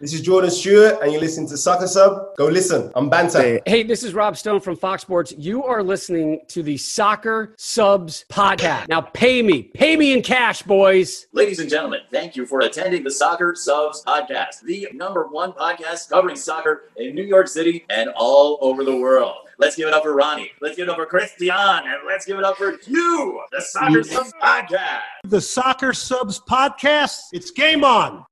This is Jordan Stewart, and you're listening to Soccer Sub. Go listen. I'm Banter. Hey, hey, this is Rob Stone from Fox Sports. You are listening to the Soccer Subs podcast. Now, pay me. Pay me in cash, boys. Ladies and gentlemen, thank you for attending the Soccer Subs podcast, the number one podcast covering soccer in New York City and all over the world. Let's give it up for Ronnie. Let's give it up for Christian. And let's give it up for you, the Soccer Subs podcast. The Soccer Subs podcast. It's game on.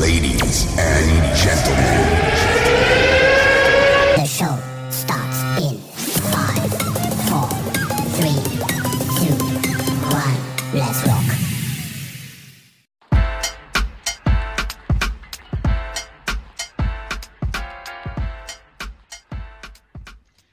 Ladies and gentlemen, The show starts in five, four, three, two, one. Let's rock.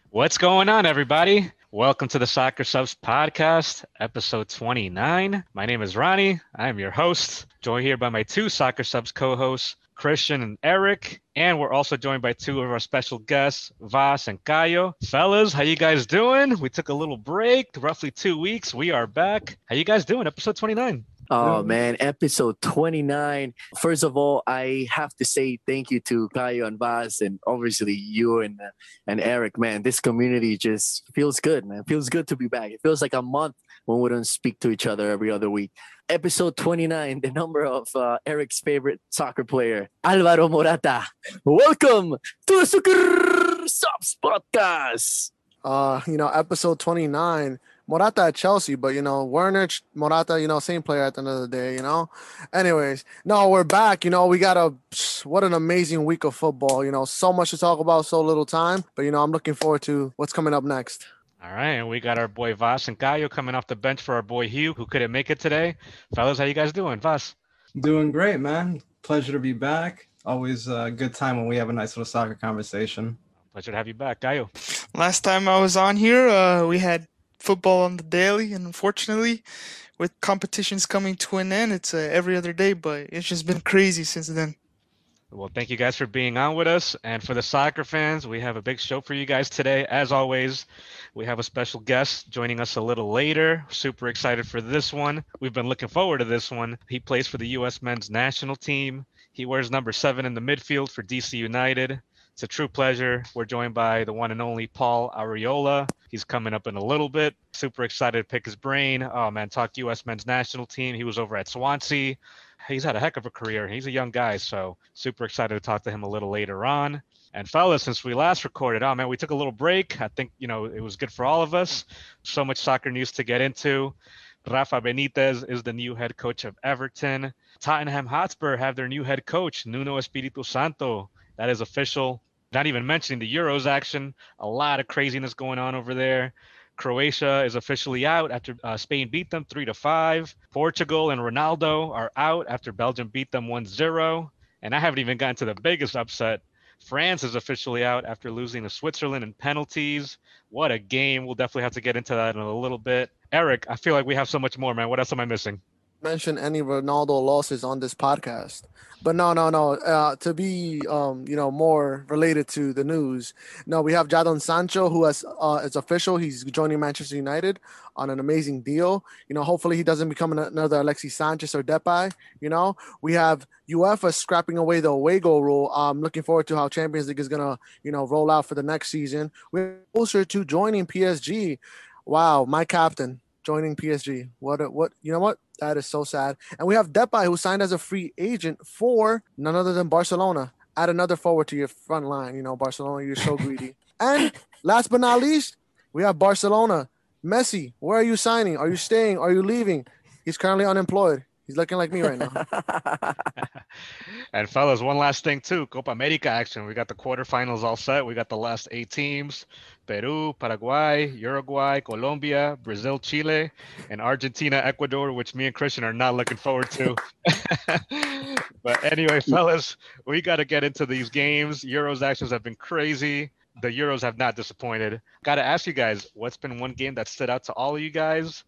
What's going on, everybody? Welcome to the Soccer Subs Podcast, episode 29. My name is Ronnie. I am your host, joined here by my two Soccer Subs co hosts, Christian and Eric. And we're also joined by two of our special guests, Vas and Cayo. Fellas, how you guys doing? We took a little break, roughly two weeks. We are back. How you guys doing? Episode 29. Oh man, episode 29. First of all, I have to say thank you to Cayo and Vaz and obviously you and uh, and Eric, man. This community just feels good, man. Feels good to be back. It feels like a month when we don't speak to each other every other week. Episode 29, the number of uh, Eric's favorite soccer player, Alvaro Morata. Welcome to the Soccer Subs podcast. uh, you know, episode 29, Morata at Chelsea, but you know, Werner, Ch- Morata, you know, same player at the end of the day, you know. Anyways, no, we're back. You know, we got a what an amazing week of football. You know, so much to talk about, so little time. But you know, I'm looking forward to what's coming up next. All right, and we got our boy Vas and Cayo coming off the bench for our boy Hugh, who couldn't make it today. Fellas, how you guys doing? Vas? Doing great, man. Pleasure to be back. Always a good time when we have a nice little soccer conversation. Pleasure to have you back. Cayo. Last time I was on here, uh, we had football on the daily, and unfortunately, with competitions coming to an end, it's uh, every other day. But it's just been crazy since then. Well, thank you guys for being on with us. And for the soccer fans, we have a big show for you guys today. As always, we have a special guest joining us a little later. Super excited for this one. We've been looking forward to this one. He plays for the U.S. men's national team. He wears number seven in the midfield for DC United. It's a true pleasure. We're joined by the one and only Paul Arriola. He's coming up in a little bit. Super excited to pick his brain. Oh man, talk U.S. men's national team. He was over at Swansea. He's had a heck of a career. He's a young guy, so super excited to talk to him a little later on. And fellas, since we last recorded, oh man, we took a little break. I think you know it was good for all of us. So much soccer news to get into. Rafa Benitez is the new head coach of Everton. Tottenham Hotspur have their new head coach, Nuno Espirito Santo. That is official. Not even mentioning the Euros action. A lot of craziness going on over there. Croatia is officially out after uh, Spain beat them 3 to 5. Portugal and Ronaldo are out after Belgium beat them 1-0. And I haven't even gotten to the biggest upset. France is officially out after losing to Switzerland in penalties. What a game. We'll definitely have to get into that in a little bit. Eric, I feel like we have so much more, man. What else am I missing? Mention any Ronaldo losses on this podcast, but no, no, no. Uh, to be, um, you know, more related to the news. No, we have Jadon Sancho, who has uh, it's official. He's joining Manchester United on an amazing deal. You know, hopefully he doesn't become another Alexis Sanchez or Depay. You know, we have UEFA scrapping away the away goal rule. I'm looking forward to how Champions League is gonna, you know, roll out for the next season. We're closer to joining PSG. Wow, my captain joining PSG. What? A, what? You know what? That is so sad. And we have Depay, who signed as a free agent for none other than Barcelona. Add another forward to your front line. You know, Barcelona, you're so greedy. and last but not least, we have Barcelona. Messi, where are you signing? Are you staying? Are you leaving? He's currently unemployed. He's looking like me right now. And fellas, one last thing too. Copa America action. We got the quarterfinals all set. We got the last eight teams. Peru, Paraguay, Uruguay, Colombia, Brazil, Chile, and Argentina, Ecuador, which me and Christian are not looking forward to. but anyway, fellas, we got to get into these games. Euros actions have been crazy. The Euros have not disappointed. Got to ask you guys, what's been one game that stood out to all of you guys?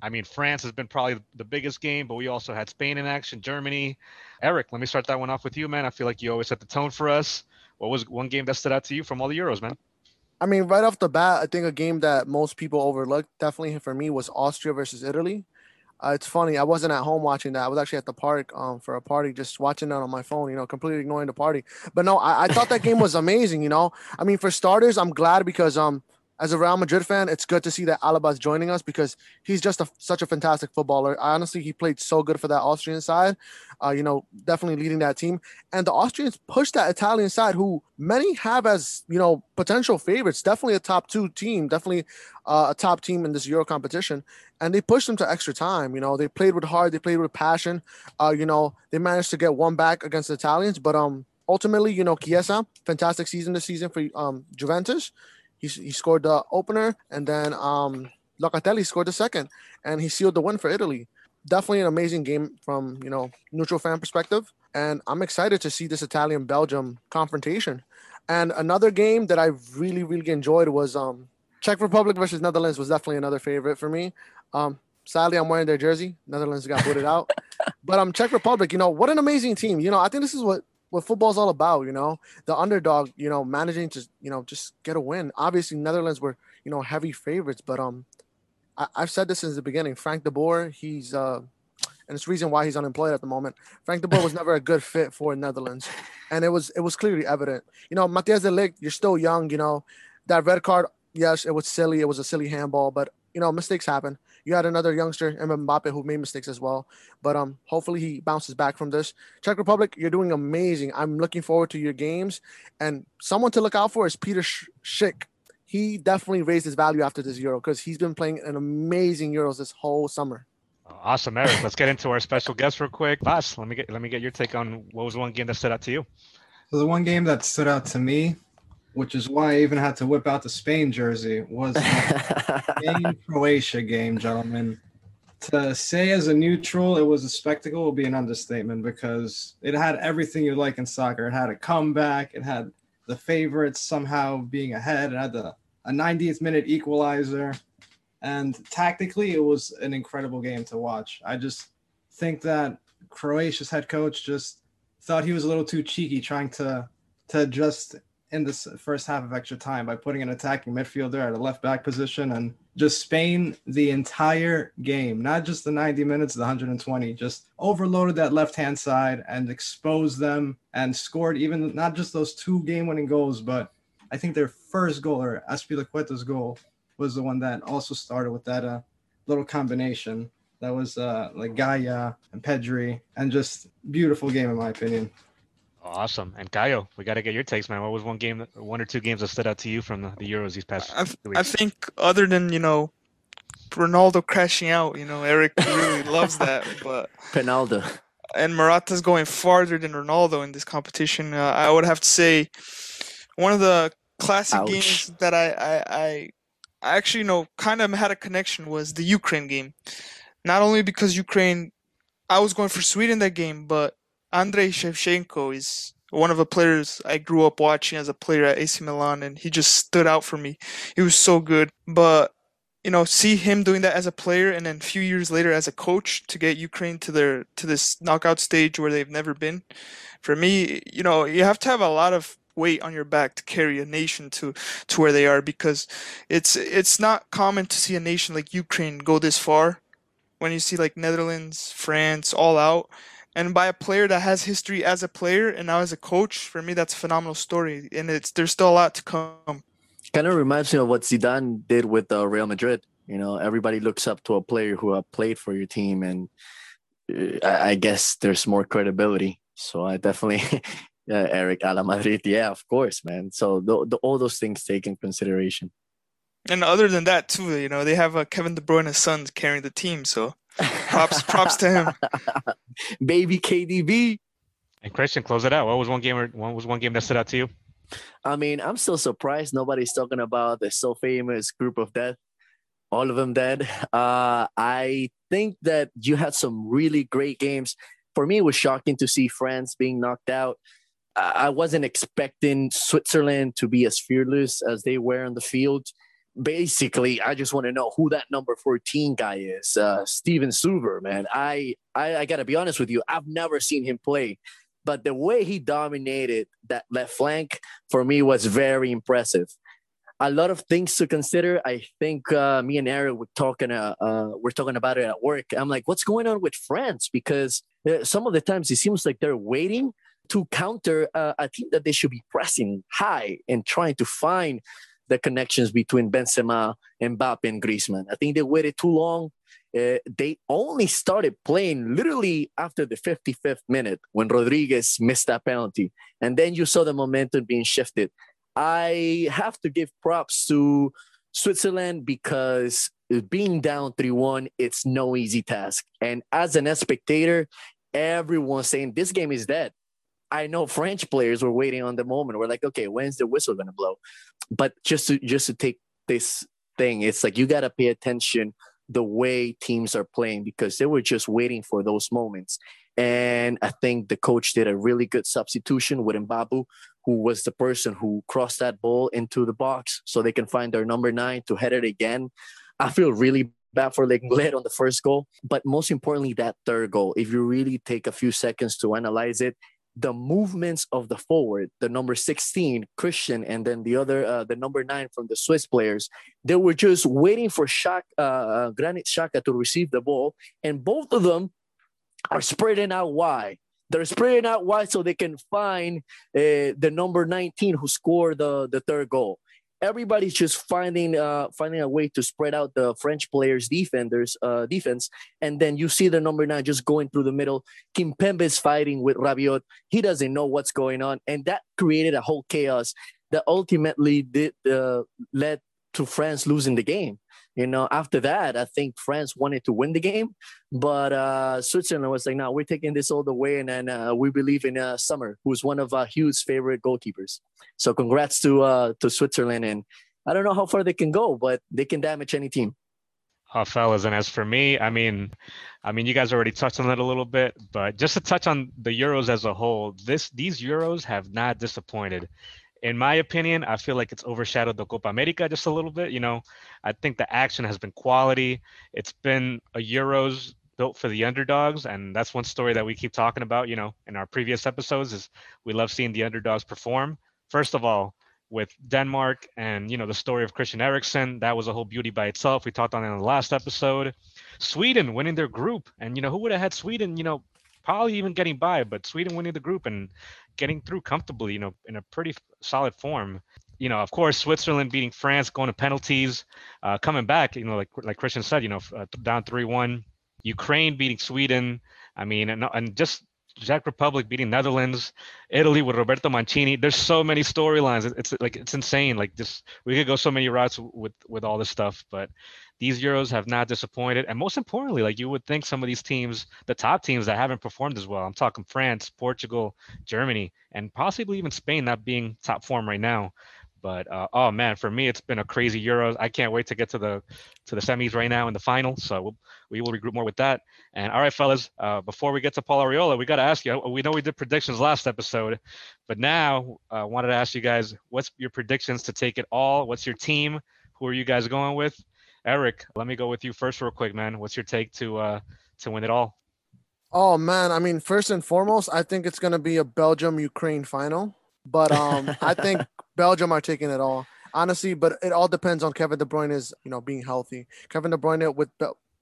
I mean, France has been probably the biggest game, but we also had Spain in action, Germany. Eric, let me start that one off with you, man. I feel like you always set the tone for us. What was one game that stood out to you from all the Euros, man? I mean, right off the bat, I think a game that most people overlooked, definitely for me, was Austria versus Italy. Uh, it's funny. I wasn't at home watching that. I was actually at the park um, for a party, just watching that on my phone. You know, completely ignoring the party. But no, I, I thought that game was amazing. You know, I mean, for starters, I'm glad because um, as a Real Madrid fan, it's good to see that Alaba's joining us because he's just a, such a fantastic footballer. Honestly, he played so good for that Austrian side. Uh, you know, definitely leading that team. And the Austrians pushed that Italian side, who many have as you know potential favorites. Definitely a top two team. Definitely uh, a top team in this Euro competition. And they pushed them to extra time. You know, they played with heart. They played with passion. Uh, you know, they managed to get one back against the Italians, but um. Ultimately, you know, Chiesa, fantastic season this season for um, Juventus. He, he scored the opener, and then um, Locatelli scored the second, and he sealed the win for Italy. Definitely an amazing game from you know neutral fan perspective, and I'm excited to see this Italian Belgium confrontation. And another game that I really really enjoyed was um, Czech Republic versus Netherlands was definitely another favorite for me. Um, sadly, I'm wearing their jersey. Netherlands got booted out, but um, Czech Republic, you know what an amazing team. You know I think this is what what football's all about, you know, the underdog, you know, managing to, you know, just get a win. Obviously, Netherlands were, you know, heavy favorites, but um, I, have said this since the beginning. Frank de Boer, he's uh, and it's reason why he's unemployed at the moment. Frank de Boer was never a good fit for Netherlands, and it was it was clearly evident. You know, Matthijs de Ligt, you're still young. You know, that red card, yes, it was silly. It was a silly handball, but you know, mistakes happen you had another youngster, Mbappe, who made mistakes as well. But um, hopefully he bounces back from this. Czech Republic, you're doing amazing. I'm looking forward to your games. And someone to look out for is Peter Schick. He definitely raised his value after this Euro because he's been playing an amazing Euros this whole summer. Awesome, Eric. Let's get into our special guest real quick. Boss, let me get let me get your take on what was one game that stood out to you. So the one game that stood out to me which is why I even had to whip out the Spain jersey, was the Spain Croatia game, gentlemen. To say as a neutral it was a spectacle would be an understatement because it had everything you like in soccer. It had a comeback, it had the favorites somehow being ahead, it had the, a 90th minute equalizer. And tactically, it was an incredible game to watch. I just think that Croatia's head coach just thought he was a little too cheeky trying to to just in this first half of extra time by putting an attacking midfielder at a left back position and just Spain the entire game, not just the 90 minutes, the 120, just overloaded that left hand side and exposed them and scored even not just those two game winning goals, but I think their first goal or Azpilicueta's goal was the one that also started with that uh, little combination. That was uh, like Gayà and Pedri, and just beautiful game in my opinion. Awesome. And Caio, we got to get your takes, man. What was one game, one or two games that stood out to you from the, the Euros these past I, I think other than, you know, Ronaldo crashing out, you know, Eric really loves that. But Ronaldo. And Morata's going farther than Ronaldo in this competition. Uh, I would have to say one of the classic Ouch. games that I, I, I, I actually, you know, kind of had a connection was the Ukraine game. Not only because Ukraine, I was going for Sweden that game, but Andrei Shevchenko is one of the players I grew up watching as a player at AC Milan, and he just stood out for me. He was so good. But you know, see him doing that as a player, and then a few years later as a coach to get Ukraine to their to this knockout stage where they've never been. For me, you know, you have to have a lot of weight on your back to carry a nation to to where they are because it's it's not common to see a nation like Ukraine go this far. When you see like Netherlands, France all out, and by a player that has history as a player and now as a coach, for me that's a phenomenal story. And it's there's still a lot to come. Kind of reminds me of what Zidane did with uh, Real Madrid. You know, everybody looks up to a player who have played for your team, and uh, I, I guess there's more credibility. So I definitely, uh, Eric a la Madrid, yeah, of course, man. So the, the, all those things taken consideration. And other than that, too, you know, they have uh, Kevin De Bruyne's sons carrying the team, so props props to him. Baby KDB. And Christian, close it out. What was one game? Or, what was one game that stood out to you? I mean, I'm still surprised nobody's talking about the so famous group of death. All of them dead. Uh, I think that you had some really great games. For me, it was shocking to see France being knocked out. I wasn't expecting Switzerland to be as fearless as they were on the field basically, I just want to know who that number 14 guy is. Uh, Steven Zuber, man. I, I, I got to be honest with you. I've never seen him play, but the way he dominated that left flank for me was very impressive. a lot of things to consider. I think uh, me and Eric were talking. Uh, uh, we're talking about it at work. I'm like, what's going on with France? Because uh, some of the times it seems like they're waiting to counter uh, a team that they should be pressing high and trying to find the connections between Benzema, Mbappe, and Griezmann. I think they waited too long. Uh, they only started playing literally after the 55th minute when Rodriguez missed that penalty. And then you saw the momentum being shifted. I have to give props to Switzerland because being down 3 1, it's no easy task. And as an spectator, everyone's saying this game is dead. I know French players were waiting on the moment. We're like, okay, when's the whistle gonna blow? But just to just to take this thing, it's like you gotta pay attention the way teams are playing because they were just waiting for those moments. And I think the coach did a really good substitution with Mbabu, who was the person who crossed that ball into the box so they can find their number nine to head it again. I feel really bad for Lenglet on the first goal, but most importantly, that third goal. If you really take a few seconds to analyze it, the movements of the forward, the number 16, Christian, and then the other, uh, the number nine from the Swiss players, they were just waiting for Shaq, uh, uh Granit Xhaka to receive the ball. And both of them are spreading out wide. They're spreading out wide so they can find uh, the number 19 who scored the, the third goal everybody's just finding uh, finding a way to spread out the French players' defenders uh, defense, and then you see the number nine just going through the middle. Kimpembe is fighting with Rabiot. He doesn't know what's going on, and that created a whole chaos that ultimately did uh, led to France losing the game you know, after that, I think France wanted to win the game, but uh, Switzerland was like, "No, we're taking this all the way," and then uh, we believe in uh, Sommer, who's one of our huge favorite goalkeepers. So, congrats to uh, to Switzerland, and I don't know how far they can go, but they can damage any team. Oh, fellas, and as for me, I mean, I mean, you guys already touched on it a little bit, but just to touch on the Euros as a whole, this these Euros have not disappointed in my opinion, I feel like it's overshadowed the Copa America just a little bit. You know, I think the action has been quality. It's been a Euros built for the underdogs, and that's one story that we keep talking about. You know, in our previous episodes, is we love seeing the underdogs perform. First of all, with Denmark and you know the story of Christian Eriksen, that was a whole beauty by itself. We talked on it in the last episode. Sweden winning their group, and you know who would have had Sweden, you know, probably even getting by, but Sweden winning the group and getting through comfortably, you know, in a pretty solid form. You know, of course, Switzerland beating France, going to penalties, uh, coming back. You know, like like Christian said, you know, uh, down three one. Ukraine beating Sweden. I mean, and, and just Czech Republic beating Netherlands, Italy with Roberto Mancini. There's so many storylines. It's like it's insane. Like this, we could go so many routes with with all this stuff. But these Euros have not disappointed, and most importantly, like you would think some of these teams, the top teams that haven't performed as well. I'm talking France, Portugal, Germany, and possibly even Spain not being top form right now. But uh, oh man, for me, it's been a crazy Euros. I can't wait to get to the to the semis right now in the final. So we'll, we will regroup more with that. And all right, fellas, uh, before we get to Paul Arriola, we got to ask you. We know we did predictions last episode, but now I uh, wanted to ask you guys, what's your predictions to take it all? What's your team? Who are you guys going with? Eric, let me go with you first, real quick, man. What's your take to uh, to win it all? Oh man, I mean, first and foremost, I think it's gonna be a Belgium Ukraine final. But um, I think Belgium are taking it all, honestly. But it all depends on Kevin De Bruyne is you know being healthy. Kevin De Bruyne with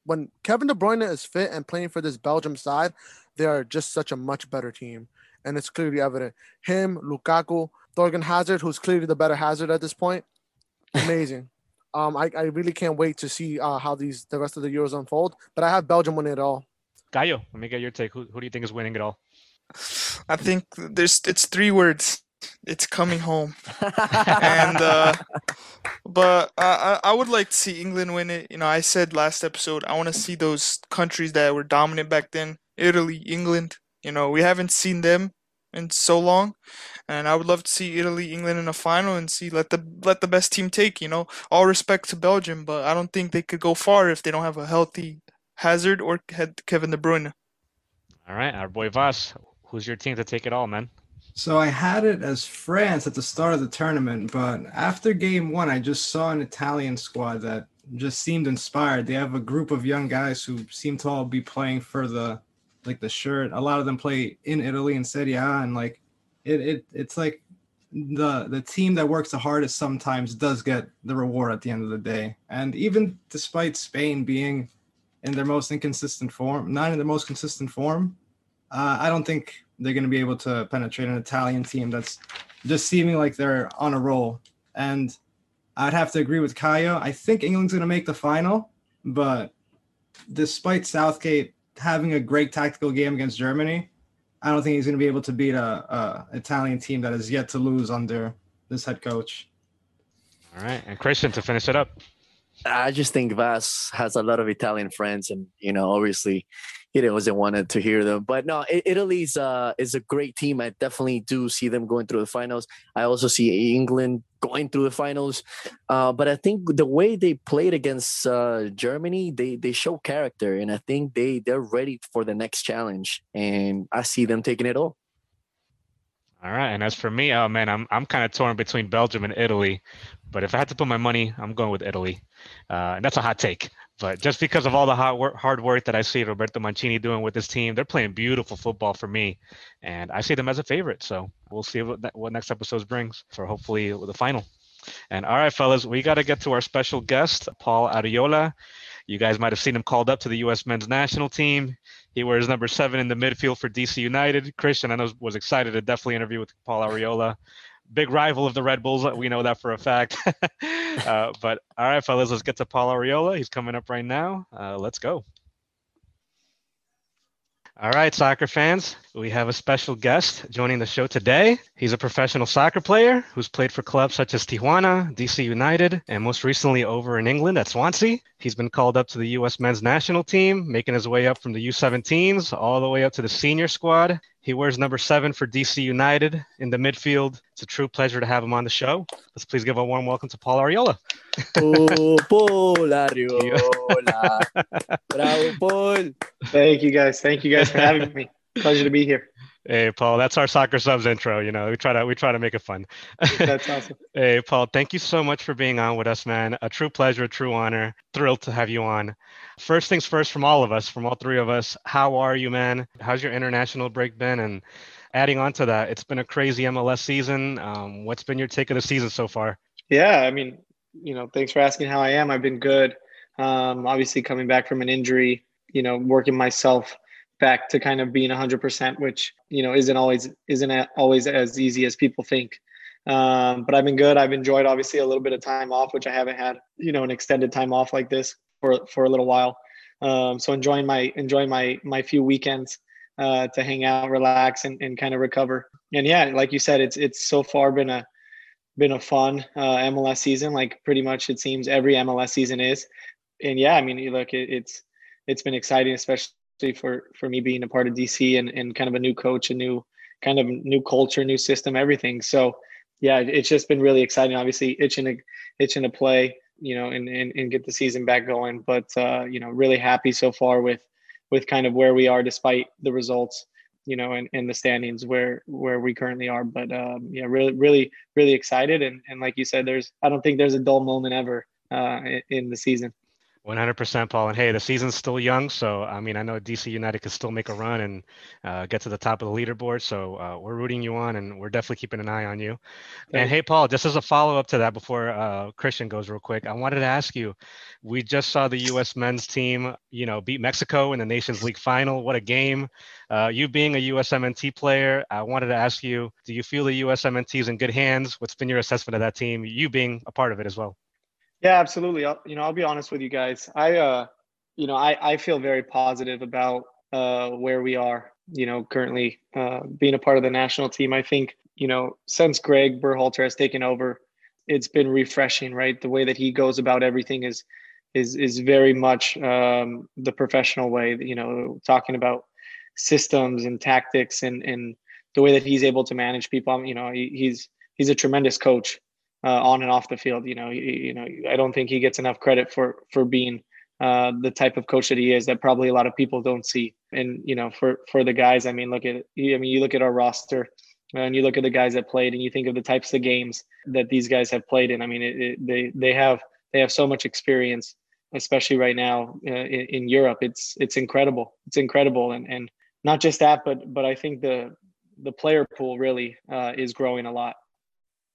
when Kevin De Bruyne is fit and playing for this Belgium side, they are just such a much better team, and it's clearly evident. Him, Lukaku, Thorgan Hazard, who's clearly the better Hazard at this point, amazing. um, I, I really can't wait to see uh, how these the rest of the Euros unfold. But I have Belgium winning it all. Gallo, let me get your take. Who, who do you think is winning it all? I think there's it's three words it's coming home. and uh, but I I would like to see England win it. You know, I said last episode I want to see those countries that were dominant back then, Italy, England. You know, we haven't seen them in so long, and I would love to see Italy, England in a final and see let the let the best team take. You know, all respect to Belgium, but I don't think they could go far if they don't have a healthy Hazard or Kevin De Bruyne. All right, our boy Voss, who's your team to take it all, man? So I had it as France at the start of the tournament, but after game one, I just saw an Italian squad that just seemed inspired. They have a group of young guys who seem to all be playing for the like the shirt. A lot of them play in Italy and Serie A, and like it, it it's like the the team that works the hardest sometimes does get the reward at the end of the day. And even despite Spain being in their most inconsistent form, not in the most consistent form, uh, I don't think they're going to be able to penetrate an Italian team that's just seeming like they're on a roll. And I'd have to agree with Kayo. I think England's going to make the final, but despite Southgate having a great tactical game against Germany, I don't think he's going to be able to beat a, a Italian team that is yet to lose under this head coach. All right, and Christian to finish it up. I just think Vaz has a lot of Italian friends, and you know, obviously, he doesn't want to hear them. But no, Italy's uh, is a great team. I definitely do see them going through the finals. I also see England going through the finals. Uh, but I think the way they played against uh, Germany, they they show character, and I think they they're ready for the next challenge. And I see them taking it all. All right, and as for me, oh man, I'm I'm kind of torn between Belgium and Italy, but if I had to put my money, I'm going with Italy, uh, and that's a hot take. But just because of all the hard work, hard work that I see Roberto Mancini doing with this team, they're playing beautiful football for me, and I see them as a favorite. So we'll see what, what next episode brings for hopefully the final. And all right, fellas, we got to get to our special guest, Paul Arriola. You guys might have seen him called up to the U.S. men's national team. He wears number seven in the midfield for DC United. Christian, I know, was excited to definitely interview with Paul Arriola big rival of the Red Bulls. We know that for a fact. uh, but all right, fellas, let's get to Paul Arriola. He's coming up right now. Uh, let's go. All right, soccer fans, we have a special guest joining the show today. He's a professional soccer player who's played for clubs such as Tijuana, DC United, and most recently over in England at Swansea. He's been called up to the U.S. men's national team, making his way up from the U17s all the way up to the senior squad. He wears number seven for DC United in the midfield. It's a true pleasure to have him on the show. Let's please give a warm welcome to Paul Arriola. Oh, Paul Arriola. Bravo, Paul. Thank you guys. Thank you guys for having me. Pleasure to be here. Hey Paul, that's our soccer subs intro. You know, we try to we try to make it fun. That's awesome. hey Paul, thank you so much for being on with us, man. A true pleasure, a true honor. Thrilled to have you on. First things first, from all of us, from all three of us, how are you, man? How's your international break been? And adding on to that, it's been a crazy MLS season. Um, what's been your take of the season so far? Yeah, I mean, you know, thanks for asking how I am. I've been good. Um, obviously, coming back from an injury, you know, working myself back to kind of being 100%, which you know isn't always isn't always as easy as people think. Um, but I've been good. I've enjoyed obviously a little bit of time off, which I haven't had, you know, an extended time off like this for for a little while. Um, so enjoying my enjoying my my few weekends uh, to hang out, relax, and, and kind of recover. And yeah, like you said, it's it's so far been a been a fun uh, MLS season. Like pretty much it seems every MLS season is. And yeah, I mean, look, it, it's it's been exciting, especially for for me being a part of DC and, and kind of a new coach, a new kind of new culture, new system, everything. So yeah, it's just been really exciting. Obviously, itching to itching to play, you know, and and, and get the season back going. But uh, you know, really happy so far with with kind of where we are despite the results you know, in, in the standings where where we currently are. But um, yeah, really, really, really excited. And and like you said, there's I don't think there's a dull moment ever uh, in the season. 100% paul. And hey the season's still young so i mean i know dc united could still make a run and uh, get to the top of the leaderboard so uh, we're rooting you on and we're definitely keeping an eye on you. And hey paul just as a follow-up to that before uh, christian goes real quick i wanted to ask you we just saw the us men's team you know beat mexico in the nations league final. What a game. Uh, you being a usmnt player i wanted to ask you do you feel the usmnt is in good hands? What's been your assessment of that team? You being a part of it as well yeah, absolutely. I'll, you know, I'll be honest with you guys. I, uh, you know, I, I feel very positive about uh, where we are. You know, currently uh, being a part of the national team. I think you know since Greg Berhalter has taken over, it's been refreshing. Right, the way that he goes about everything is is is very much um, the professional way. You know, talking about systems and tactics and and the way that he's able to manage people. You know, he, he's he's a tremendous coach uh, on and off the field. You know, you, you, know, I don't think he gets enough credit for for being uh, the type of coach that he is. That probably a lot of people don't see. And you know, for for the guys, I mean, look at I mean, you look at our roster. And you look at the guys that played, and you think of the types of games that these guys have played in. I mean, it, it, they they have they have so much experience, especially right now uh, in, in Europe. It's it's incredible. It's incredible, and and not just that, but but I think the the player pool really uh, is growing a lot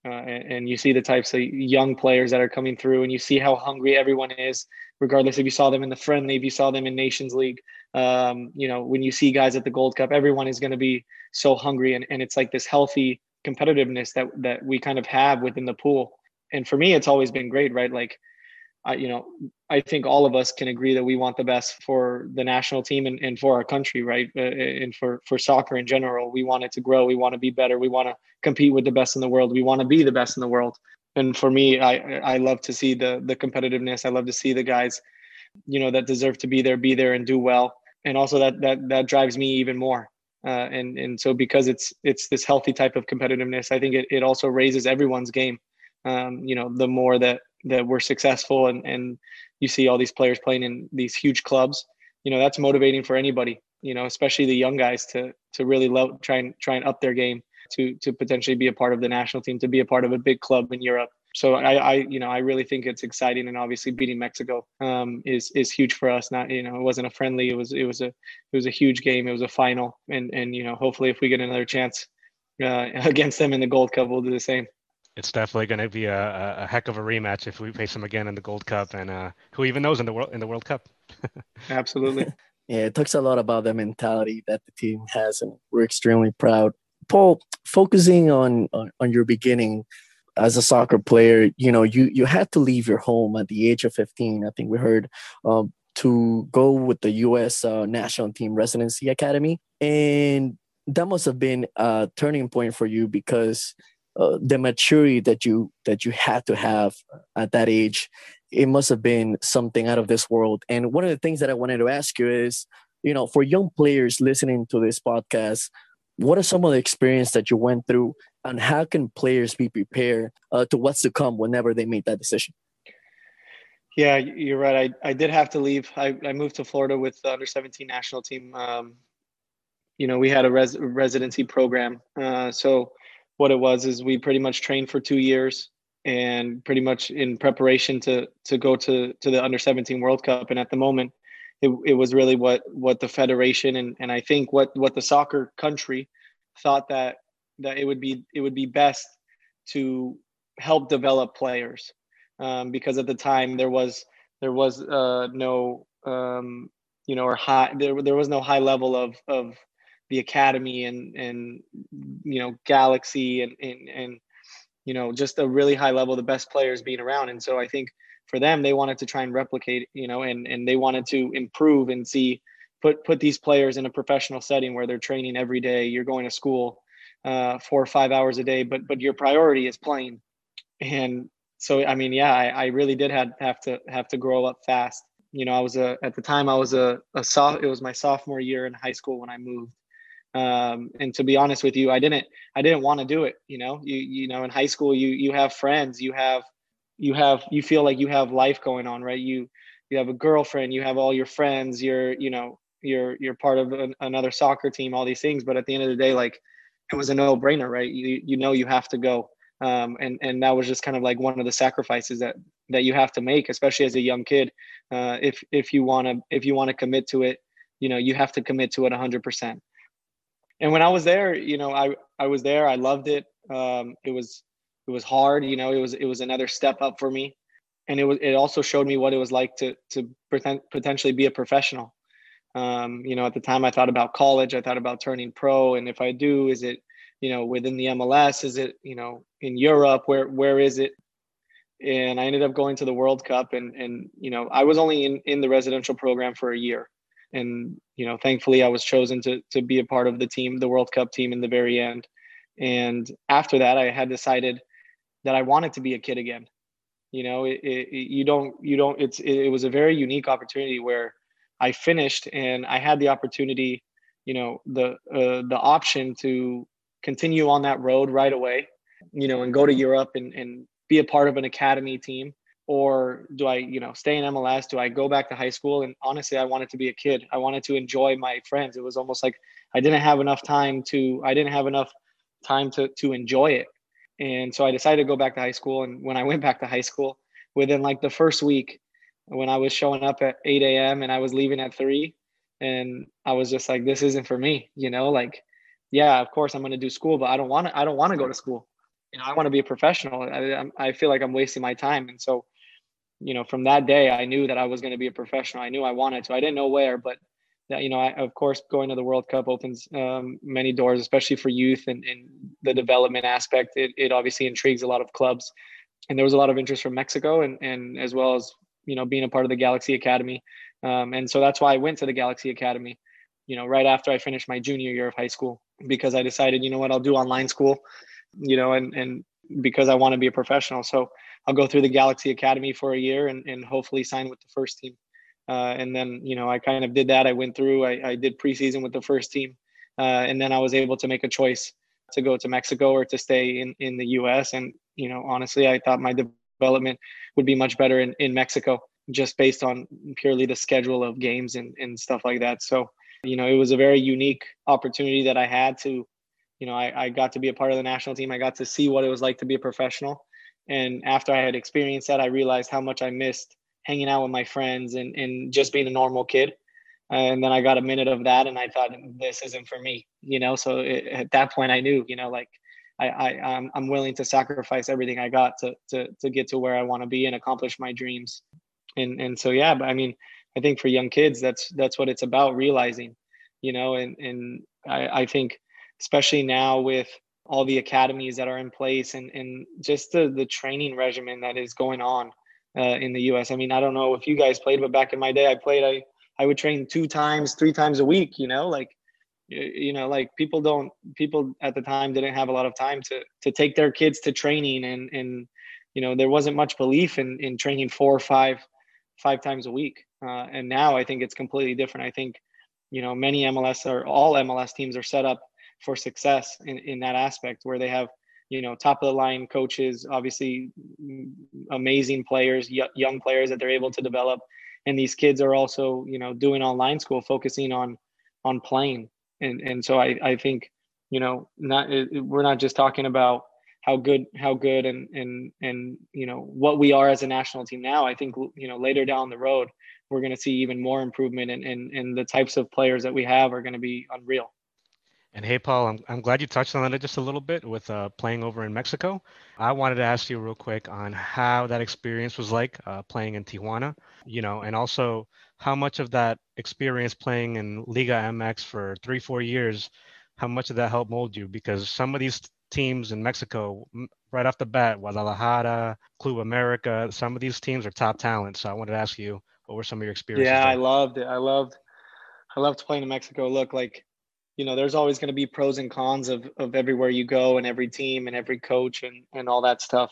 uh, and, and, you see the types of young players that are coming through, and you see how hungry everyone is, regardless if you saw them in the friendly, if you saw them in Nations League. Um, you know, when you see guys at the Gold Cup, everyone is going to be so hungry, and, and it's like this healthy competitiveness that that we kind of have within the pool. And for me, it's always been great, right? Like I, you know, I think all of us can agree that we want the best for the national team and, and for our country, right? Uh, and for for soccer in general, we want it to grow. We want to be better. We want to compete with the best in the world. We want to be the best in the world. And for me, I I love to see the the competitiveness. I love to see the guys, you know, that deserve to be there, be there and do well. And also that that that drives me even more. Uh, and and so because it's it's this healthy type of competitiveness, I think it, it also raises everyone's game. Um, you know, the more that that we're successful and and you see all these players playing in these huge clubs you know that's motivating for anybody you know especially the young guys to to really love try and try and up their game to to potentially be a part of the national team to be a part of a big club in Europe. So I, I you know I really think it's exciting and obviously beating Mexico um, is is huge for us. Not you know it wasn't a friendly it was it was a it was a huge game. It was a final and and you know hopefully if we get another chance uh, against them in the Gold Cup we'll do the same it's definitely going to be a, a, heck of a rematch if we face them again in the Gold Cup, and uh, who even knows in the world in the World Cup. Absolutely. yeah, it talks a lot about the mentality that the team has, and we're extremely proud. Paul, focusing on on, on your beginning as a soccer player, you know, you you had to leave your home at the age of 15. I think we heard um, to go with the U.S. Uh, national team residency academy, and that must have been a turning point for you because uh, the maturity that you that you had to have at that age it must have been something out of this world. And one of the things that i wanted to ask you is you know for young players listening to this podcast what are some of the experience that you went through and how can players be prepared uh, to what's to come whenever they make that decision? Yeah you're right. I, I did have to leave. I, I moved to florida with the under 17 national team. Um, you know we had a res- residency program. Uh, so what it was is we pretty much trained for two years and pretty much in preparation to to go to to the under 17 world cup. And at the moment it, it was really what what the federation and and i think what what the soccer country thought that that it would be it would be best to help develop players. Um, because at the time there was there was uh, no um, you know or high there, there was no high level of of the academy and and you know galaxy and and, and you know just a really high level the best players being around. And so i think for them they wanted to try and replicate you know and and they wanted to improve and see put put these players in a professional setting where they're training every day. You're going to school uh, four or five hours a day but but your priority is playing. And so i mean yeah i, I really did have, have to have to grow up fast. You know i was a at the time i was a, a soft it was my sophomore year in high school when i moved um, and to be honest with you i didn't i didn't want to do it you know? You you know in high school you you have friends you have you have you feel like you have life going on right? You you have a girlfriend you have all your friends you're you know you're you're part of an, another soccer team all these things but at the end of the day like it was a no-brainer right? You you know you have to go. Um, and and that was just kind of like one of the sacrifices that that you have to make especially as a young kid. Uh, if if you want to if you want to commit to it you know you have to commit to it 100% and when I was there, you know, I I was there. I loved it. Um, it was it was hard. You know, it was it was another step up for me, and it was it also showed me what it was like to to pretend, potentially be a professional. Um, you know, at the time, I thought about college. I thought about turning pro, and if I do, is it you know within the MLS? Is it you know in Europe? Where where is it? And I ended up going to the World Cup, and and you know I was only in in the residential program for a year and you know thankfully i was chosen to to be a part of the team the world cup team in the very end. And after that i had decided that i wanted to be a kid again. You know it, it, you don't you don't it's it, it was a very unique opportunity where i finished and i had the opportunity you know the uh, the option to continue on that road right away you know and go to europe and and be a part of an academy team or do I, you know, stay in MLS? Do I go back to high school? And honestly, I wanted to be a kid. I wanted to enjoy my friends. It was almost like I didn't have enough time to, I didn't have enough time to to enjoy it. And so I decided to go back to high school. And when I went back to high school, within like the first week, when I was showing up at 8 a.m. and I was leaving at three, and I was just like, this isn't for me, you know, like, yeah, of course I'm going to do school, but I don't want to, I don't want to go to school. you know, I want to be a professional. I, I feel like I'm wasting my time. And so, you know, from that day, I knew that I was going to be a professional. I knew I wanted to. I didn't know where, but that, you know, I, of course, going to the World Cup opens um, many doors, especially for youth and, and the development aspect. It, it obviously intrigues a lot of clubs, and there was a lot of interest from Mexico, and and as well as you know being a part of the Galaxy Academy, um, and so that's why I went to the Galaxy Academy. You know, right after I finished my junior year of high school, because I decided, you know what, I'll do online school, you know, and and because I want to be a professional, so I'll go through the Galaxy Academy for a year and and hopefully sign with the first team. Uh, and then, you know, I kind of did that. I went through, I, I did preseason with the first team. Uh, and then I was able to make a choice to go to Mexico or to stay in, in the US. And, you know, honestly, I thought my development would be much better in, in Mexico just based on purely the schedule of games and, and stuff like that. So, you know, it was a very unique opportunity that I had to, you know, I, I got to be a part of the national team. I got to see what it was like to be a professional. And after I had experienced that, I realized how much I missed hanging out with my friends and, and just being a normal kid. And then I got a minute of that and I thought, this isn't for me, you know? So it, at that point I knew, you know, like I, I I'm, I'm willing to sacrifice everything I got to, to, to get to where I want to be and accomplish my dreams. And, and so, yeah, but I mean, I think for young kids, that's, that's what it's about realizing, you know, and, and I, I think especially now with all the academies that are in place and, and just the, the training regimen that is going on uh, in the U.S. I mean, I don't know if you guys played, but back in my day, I played. I I would train two times, three times a week. You know, like you know, like people don't people at the time didn't have a lot of time to to take their kids to training, and and you know there wasn't much belief in in training four or five five times a week. Uh, and now I think it's completely different. I think you know many MLS or all MLS teams are set up for success in, in that aspect where they have you know top of the line coaches obviously amazing players young players that they're able to develop. And these kids are also you know doing online school focusing on on playing. And and so i i think you know not it, we're not just talking about how good how good and and and you know what we are as a national team now. I think you know later down the road we're going to see even more improvement and and, and the types of players that we have are going to be unreal and hey, Paul, I'm, I'm glad you touched on it just a little bit with uh, playing over in Mexico. I wanted to ask you real quick on how that experience was like uh, playing in Tijuana, you know, and also how much of that experience playing in Liga MX for three, four years, how much of that helped mold you? Because some of these teams in Mexico, right off the bat, Guadalajara, Club America, some of these teams are top talent. So I wanted to ask you, what were some of your experiences? Yeah, there? I loved it. I loved, I loved playing in Mexico. Look, like you know there's always going to be pros and cons of of everywhere you go and every team and every coach and and all that stuff.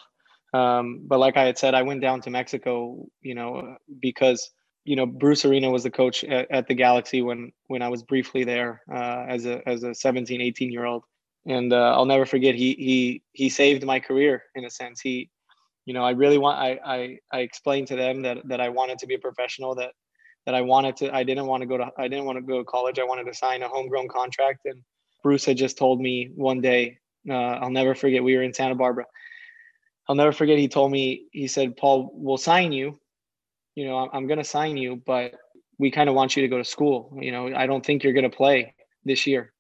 Um, but like i had said i went down to mexico you know because you know bruce arena was the coach at, at the galaxy when when i was briefly there uh, as a as a 17 18 year old and uh, i'll never forget he he he saved my career in a sense. He you know i really want i i, I explained to them that that i wanted to be a professional that that I wanted to. I didn't want to go to. I didn't want to go to college. I wanted to sign a homegrown contract. And Bruce had just told me one day. Uh, I'll never forget. We were in Santa Barbara. I'll never forget. He told me. He said, "Paul, we'll sign you. You know, I'm, I'm going to sign you, but we kind of want you to go to school. You know, I don't think you're going to play this year.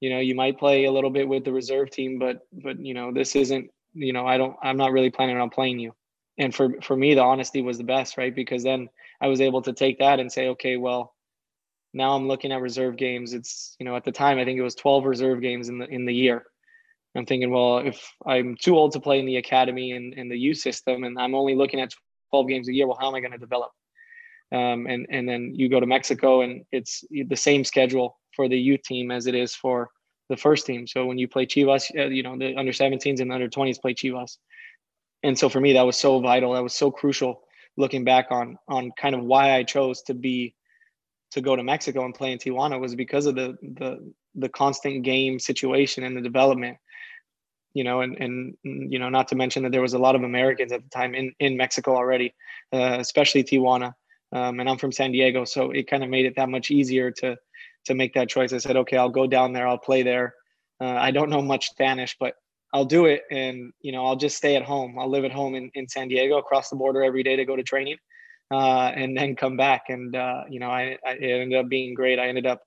You know, you might play a little bit with the reserve team, but but you know, this isn't. You know, I don't. I'm not really planning on playing you. And for for me, the honesty was the best, right? Because then I was able to take that and say, okay, well, now I'm looking at reserve games. It's you know at the time I think it was 12 reserve games in the in the year. I'm thinking, well, if I'm too old to play in the academy and in the youth system, and I'm only looking at 12 games a year, well, how am I going to develop? Um, and and then you go to Mexico, and it's the same schedule for the youth team as it is for the first team. So when you play Chivas, uh, you know the under 17s and the under 20s play Chivas, and so for me that was so vital. That was so crucial looking back on on kind of why I chose to be to go to Mexico and play in Tijuana was because of the the the constant game situation and the development you know and and you know not to mention that there was a lot of Americans at the time in in Mexico already uh, especially Tijuana um, and I'm from San Diego so it kind of made it that much easier to to make that choice. I said okay I'll go down there I'll play there. Uh, I don't know much Spanish but I'll do it and you know I'll just stay at home. I'll live at home in, in San Diego, across the border every day to go to training, uh, and then come back. And uh, you know I, I, it ended up being great. I ended up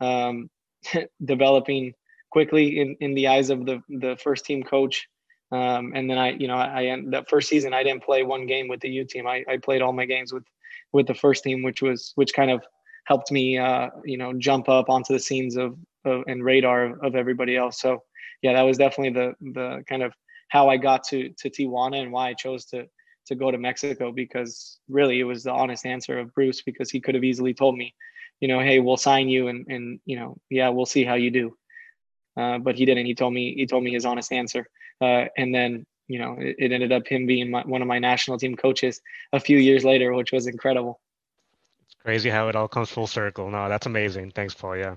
um, developing quickly in, in the eyes of the the first team coach. Um, and then I, you know, I, I that first season I didn't play one game with the U team. I, I played all my games with with the first team, which was which kind of helped me, uh, you know, jump up onto the scenes of, of and radar of, of everybody else. So yeah, that was definitely the the kind of how I got to to Tijuana and why I chose to to go to Mexico because really it was the honest answer of Bruce because he could have easily told me, you know, hey, we'll sign you and and you know, yeah, we'll see how you do. Uh, but he didn't. He told me he told me his honest answer, uh, and then you know it, it ended up him being my, one of my national team coaches a few years later, which was incredible. It's crazy how it all comes full circle. No, that's amazing. Thanks, Paul. Yeah.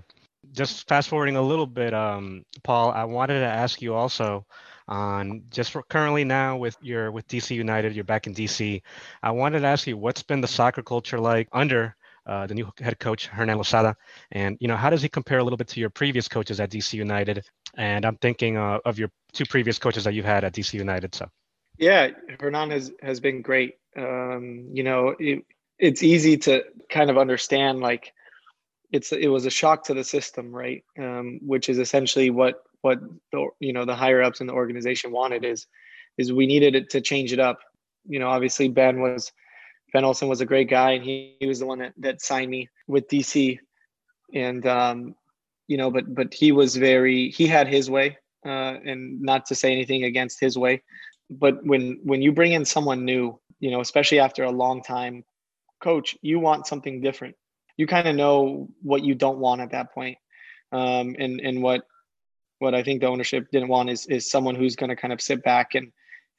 Just fast forwarding a little bit, um, Paul. I wanted to ask you also on just for currently now with your with DC United. You're back in DC. I wanted to ask you what's been the soccer culture like under uh, the new head coach Hernan Losada, and you know how does he compare a little bit to your previous coaches at DC United? And I'm thinking uh, of your two previous coaches that you've had at DC United. So, yeah, Hernan has has been great. Um, you know, it, it's easy to kind of understand like it's it was a shock to the system, right? Um, which is essentially what what the you know the higher ups in the organization wanted is is we needed it to change it up. You know, obviously Ben was Ben Olsen was a great guy, and he, he was the one that, that signed me with DC. And um, you know, but but he was very he had his way, uh, and not to say anything against his way, but when when you bring in someone new, you know, especially after a long time coach, you want something different. You kind of know what you don't want at that point. Um, and and what what I think the ownership didn't want is is someone who's going to kind of sit back and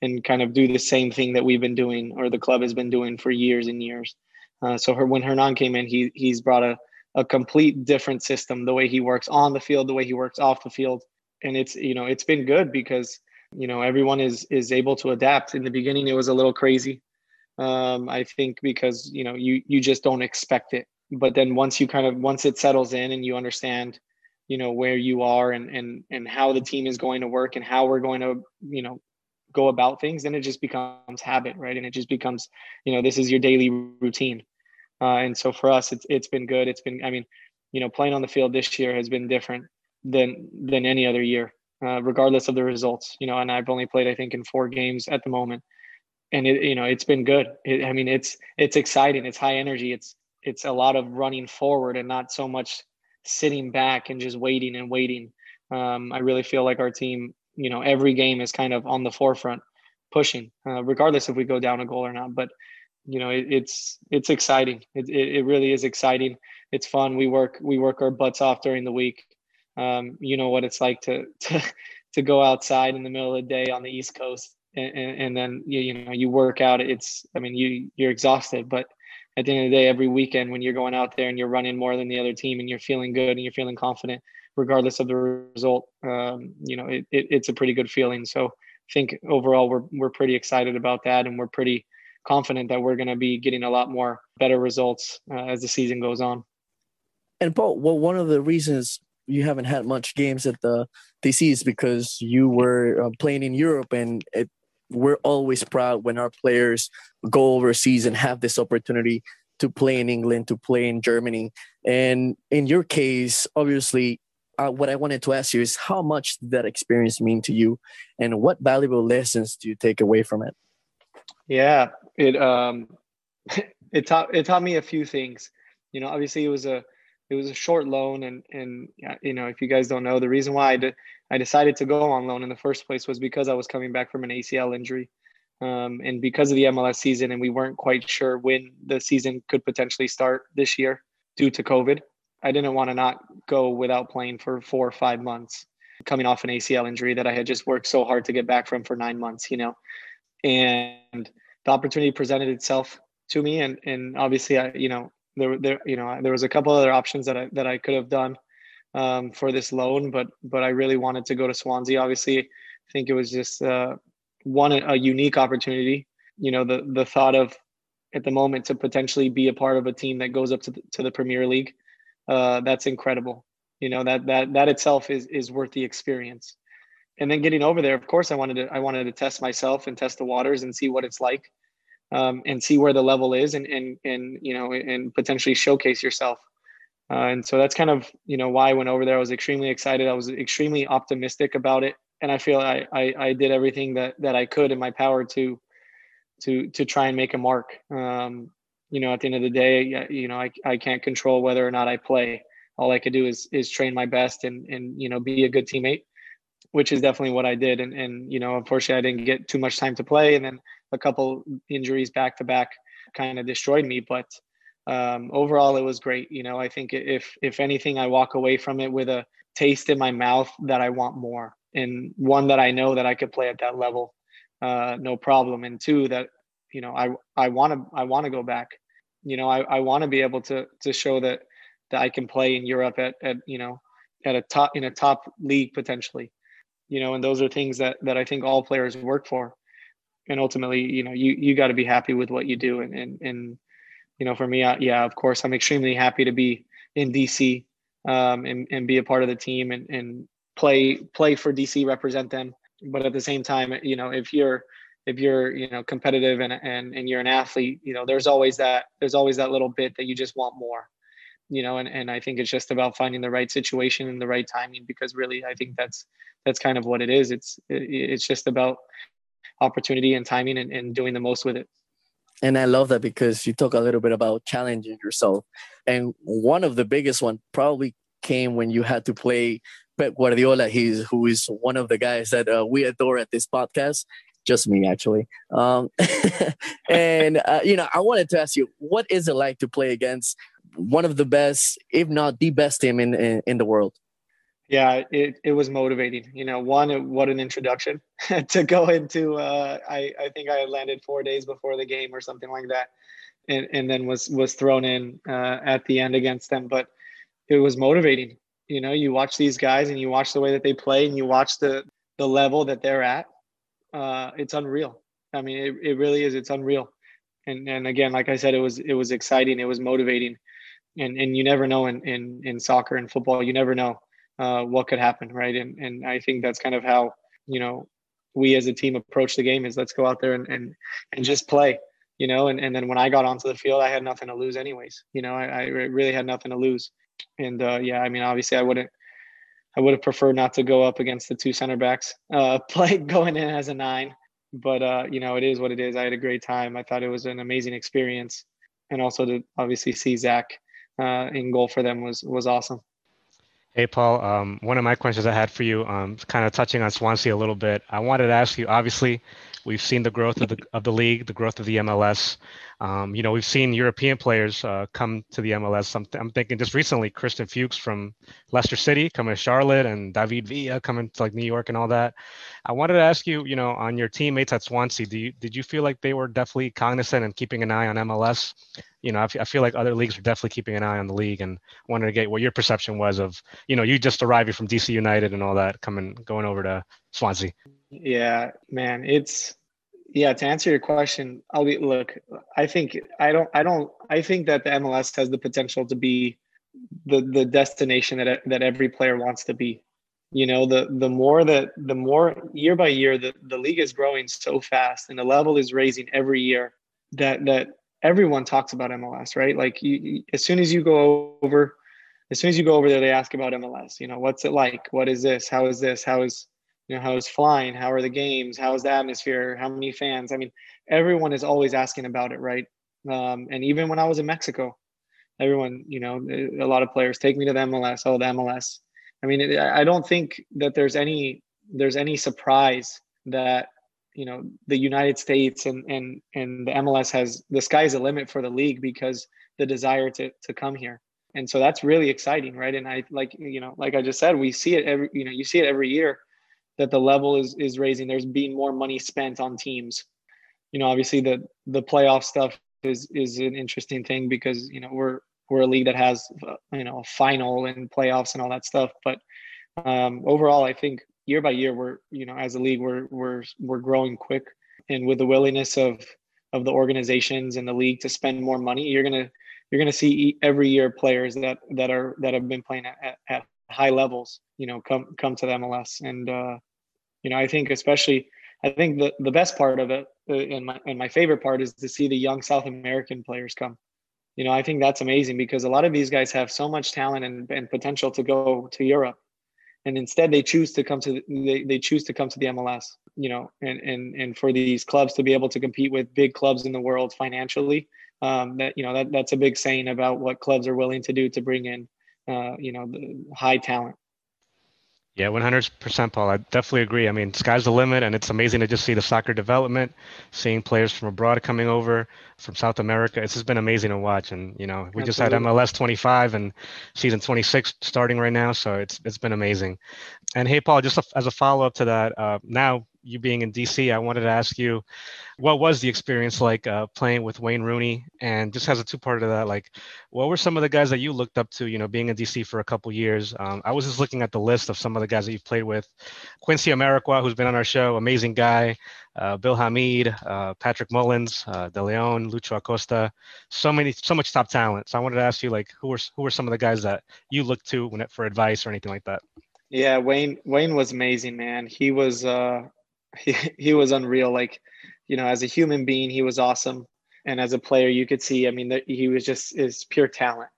and kind of do the same thing that we've been doing or the club has been doing for years and years. Uh, so her, when Hernan came in, he he's brought a a complete different system, the way he works on the field, the way he works off the field, and it's you know it's been good because you know everyone is is able to adapt. In the beginning, it was a little crazy, um, I think, because you know you you just don't expect it, but then once you kind of once it settles in and you understand you know where you are and and and how the team is going to work and how we're going to you know go about things then it just becomes habit right? And it just becomes you know this is your daily routine. Uh, and so for us it's it's been good. It's been i mean you know playing on the field this year has been different than than any other year uh, regardless of the results you know and i've only played i think in four games at the moment. And it you know it's been good. It, i mean it's it's exciting. It's high energy. It's it's a lot of running forward and not so much sitting back and just waiting and waiting. Um, i really feel like our team you know every game is kind of on the forefront pushing uh, regardless if we go down a goal or not. But you know it, it's it's exciting. It, it, it, really is exciting. It's fun. We work we work our butts off during the week. Um, you know what it's like to to to go outside in the middle of the day on the east coast and, and, and then you, you know you work out. It's i mean you you're exhausted but at the end of the day every weekend when you're going out there and you're running more than the other team and you're feeling good and you're feeling confident regardless of the result. Um, you know, it, it, it's a pretty good feeling. So I think overall we're we're pretty excited about that, and we're pretty confident that we're going to be getting a lot more better results uh, as the season goes on. And Paul, well, one of the reasons you haven't had much games at the DC is because you were uh, playing in Europe, and it, we're always proud when our players go overseas and have this opportunity to play in England, to play in Germany. And in your case, obviously, uh, what I wanted to ask you is how much did that experience mean to you, and what valuable lessons do you take away from it? Yeah, it um, it taught it taught me a few things. You know, obviously it was a it was a short loan, and and you know if you guys don't know, the reason why I did, I decided to go on loan in the first place was because I was coming back from an ACL injury. Um, and because of the MLS season, and we weren't quite sure when the season could potentially start this year due to COVID. I didn't want to not go without playing for four or five months, coming off an ACL injury that I had just worked so hard to get back from for nine months, you know. And the opportunity presented itself to me, and and obviously, I you know there there you know there was a couple other options that I that I could have done um, for this loan, but but I really wanted to go to Swansea. Obviously, I think it was just uh, one a unique opportunity. You know, the the thought of at the moment to potentially be a part of a team that goes up to the, to the Premier League uh, that's incredible. You know that that that itself is is worth the experience. And then getting over there, of course, I wanted to I wanted to test myself and test the waters and see what it's like, um, and see where the level is, and and and you know, and potentially showcase yourself. Uh, and so that's kind of you know why I went over there. I was extremely excited. I was extremely optimistic about it and I feel I, I, I did everything that that I could in my power to to to try and make a mark. Um, you know, at the end of the day, you know, I, I can't control whether or not I play. All I could do is is train my best and and you know be a good teammate, which is definitely what I did. And and you know, unfortunately, I didn't get too much time to play, and then a couple injuries back to back kind of destroyed me. But um, overall, it was great. You know, I think if if anything, I walk away from it with a taste in my mouth that I want more, and one that I know that I could play at that level, uh, no problem. And two that you know I I want to I want to go back. You know, I, I want to be able to to show that that I can play in Europe at at you know at a top in a top league potentially. You know, and those are things that that I think all players work for. And ultimately, you know, you you got to be happy with what you do and and and you know, for me, I, yeah, of course, I'm extremely happy to be in DC um, and, and be a part of the team and, and play play for DC, represent them. But at the same time, you know, if you're if you're you know competitive and and and you're an athlete, you know, there's always that there's always that little bit that you just want more. You know, and, and I think it's just about finding the right situation and the right timing because really I think that's that's kind of what it is. It's it's just about opportunity and timing and, and doing the most with it and I love that because you talk a little bit about challenging yourself. And one of the biggest one probably came when you had to play Pep Guardiola. He's who is one of the guys that uh, we adore at this podcast. Just me, actually. Um, and uh, you know, I wanted to ask you, what is it like to play against one of the best, if not the best team in in, in the world? Yeah it, it was motivating you know one what an introduction to go into uh, I, I think i landed four days before the game or something like that and, and then was was thrown in uh, at the end against them but it was motivating. You know you watch these guys and you watch the way that they play and you watch the the level that they're at uh, it's unreal. I mean it, it really is it's unreal. And and again like i said it was it was exciting it was motivating. And and you never know in in, in soccer and football you never know uh, what could happen, right? And and I think that's kind of how you know we as a team approach the game is let's go out there and and, and just play, you know. And and then when I got onto the field, I had nothing to lose anyways. You know, I, I really had nothing to lose. And uh, yeah, I mean, obviously, I wouldn't. I would have preferred not to go up against the two center backs, uh, play going in as a nine. But uh, you know, it is what it is. I had a great time. I thought it was an amazing experience, and also to obviously see Zach uh, in goal for them was was awesome. Hey, Paul. Um, one of my questions I had for you, um, kind of touching on Swansea a little bit. I wanted to ask you. Obviously, we've seen the growth of the of the league, the growth of the MLS. Um, you know, we've seen European players uh, come to the MLS. I'm, I'm, thinking just recently, Christian Fuchs from Leicester City coming to Charlotte, and David Villa coming to like New York and all that. I wanted to ask you, you know, on your teammates at Swansea, do you did you feel like they were definitely cognizant and keeping an eye on MLS? You know, I, f- I feel like other leagues are definitely keeping an eye on the league, and wanted to get what your perception was of, you know, you just arriving from DC United and all that, coming going over to Swansea. Yeah, man, it's yeah to answer your question i'll be look i think i don't i don't i think that the mls has the potential to be the the destination that that every player wants to be. You know the the more that the more year by year the, the league is growing so fast and the level is raising every year that that everyone talks about mls right? Like you, as soon as you go over as soon as you go over there they ask about mls you know what's it like? What is this? How is this? How is you know how's flying? How are the games? How's the atmosphere? How many fans? I mean everyone is always asking about it right? Um, and even when i was in mexico everyone you know a lot of players take me to the mls oh the mls i mean i don't think that there's any there's any surprise that you know the united states and and and the mls has the sky's the limit for the league because the desire to to come here. And so that's really exciting right? And i like you know like i just said we see it every you know you see it every year that the level is is raising. There's being more money spent on teams. You know, obviously the the playoff stuff is is an interesting thing because you know we're we're a league that has you know a final and playoffs and all that stuff. But um, overall, I think year by year we're you know as a league we're we're we're growing quick, and with the willingness of of the organizations and the league to spend more money, you're gonna you're gonna see every year players that that are that have been playing at, at high levels, you know, come come to the MLS. And uh, you know, I think especially, I think the the best part of it, uh, and my and my favorite part is to see the young South American players come. You know, I think that's amazing because a lot of these guys have so much talent and, and potential to go to Europe. and instead they choose to come to the, they, they choose to come to the MLS. You know, and and and for these clubs to be able to compete with big clubs in the world financially, um, that you know that that's a big saying about what clubs are willing to do to bring in, uh, you know, the high talent. Yeah, 100%, Paul. I definitely agree. I mean, sky's the limit, and it's amazing to just see the soccer development, seeing players from abroad coming over from South America. It's just been amazing to watch. And you know, we just had MLS 25 and season 26 starting right now, so it's it's been amazing. And hey, Paul, just as a follow up to that, uh, now you being in DC, I wanted to ask you, what was the experience like uh, playing with Wayne Rooney? And just has a two part of that, like, what were some of the guys that you looked up to? You know, being in DC for a couple years. Um, I was just looking at the list of some of the guys that you've played with. Quincy Amarikwa, who's been on our show, amazing guy. Uh, Bill Hamid, uh, Patrick Mullins, uh, De Leon, Lucho Acosta, so many, so much top talent. So I wanted to ask you, like, who were who were some of the guys that you looked to when for advice or anything like that? Yeah, Wayne Wayne was amazing, man. He was uh he, he was unreal. Like, you know, as a human being, he was awesome. And as a player, you could see, I mean, that he was just is pure talent.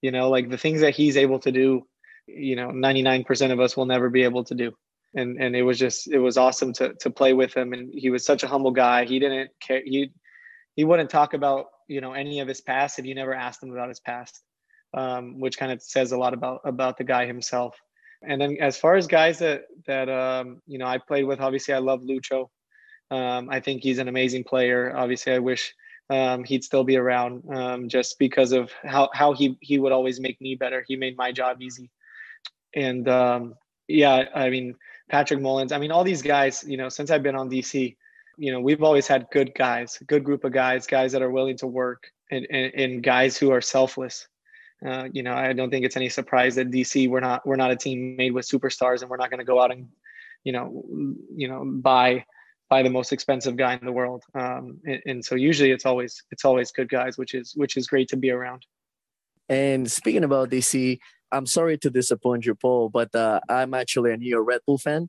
You know, like the things that he's able to do, you know, 99% of us will never be able to do. And and it was just it was awesome to to play with him. And he was such a humble guy. He didn't care he he wouldn't talk about, you know, any of his past if you never asked him about his past. Um, which kind of says a lot about about the guy himself. And then as far as guys that that um, you know I played with, obviously I love Lucho. Um, I think he's an amazing player. Obviously, I wish um, he'd still be around um, just because of how how he he would always make me better. He made my job easy. And um, yeah, I mean Patrick Mullins. I mean all these guys. You know, since I've been on DC, you know we've always had good guys, good group of guys, guys that are willing to work, and and, and guys who are selfless. Uh, you know, I don't think it's any surprise that DC we're not we're not a team made with superstars, and we're not going to go out and, you know, you know, buy buy the most expensive guy in the world. Um, and, and so usually it's always it's always good guys, which is which is great to be around. And speaking about DC, I'm sorry to disappoint you, Paul, but uh, I'm actually a New York Red Bull fan.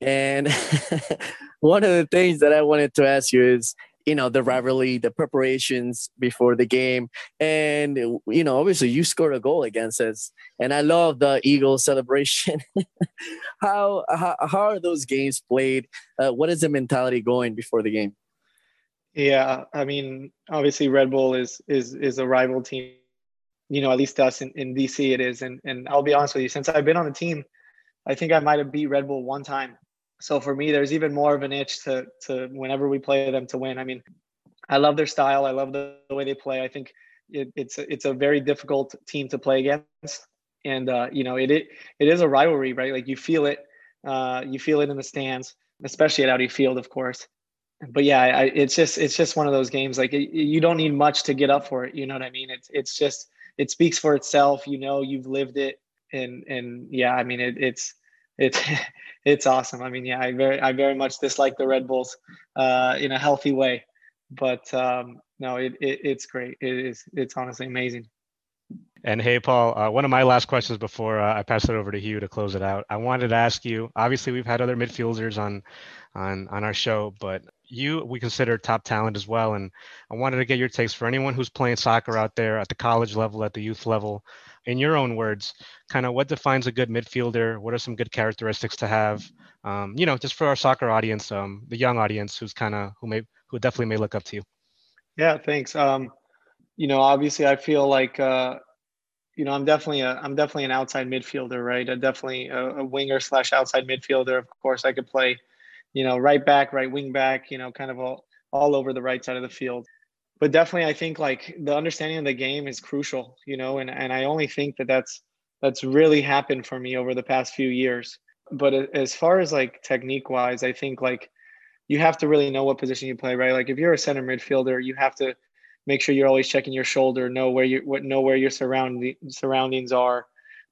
And one of the things that I wanted to ask you is you know the rivalry the preparations before the game. And you know obviously you scored a goal against us. And i love the eagle celebration. How, how, how are those games played? Uh, what is the mentality going before the game? Yeah i mean obviously red bull is is is a rival team. You know at least us in, in dc it is. And and i'll be honest with you since i've been on the team i think i might have beat red bull one time so for me, there's even more of an itch to to whenever we play them to win. I mean, I love their style. I love the, the way they play. I think it, it's it's a very difficult team to play against, and uh, you know it, it it is a rivalry, right? Like you feel it, uh, you feel it in the stands, especially at Audi Field, of course. But yeah, I, it's just it's just one of those games. Like it, you don't need much to get up for it. You know what I mean? It's it's just it speaks for itself. You know, you've lived it, and and yeah, I mean it, it's it's it's awesome. I mean, yeah, I very I very much dislike the Red Bulls uh, in a healthy way, but um, no, it, it it's great. It is it's honestly amazing. And hey, Paul, uh, one of my last questions before uh, I pass it over to Hugh to close it out. I wanted to ask you. Obviously, we've had other midfielders on on on our show, but you we consider top talent as well. And I wanted to get your takes for anyone who's playing soccer out there at the college level, at the youth level in your own words, kind of what defines a good midfielder? What are some good characteristics to have? Um, you know, just for our soccer audience, um, the young audience who's kind of who may who definitely may look up to you. Yeah, thanks. Um, you know, obviously, I feel like uh, you know I'm definitely a I'm definitely an outside midfielder, right? I definitely a, a winger slash outside midfielder. Of course, I could play, you know, right back, right wing back, you know, kind of all all over the right side of the field. But definitely i think like the understanding of the game is crucial you know and, and i only think that that's that's really happened for me over the past few years. But as far as like technique wise i think like you have to really know what position you play right? Like if you're a center midfielder you have to make sure you're always checking your shoulder know where you what know where your surrounding surroundings are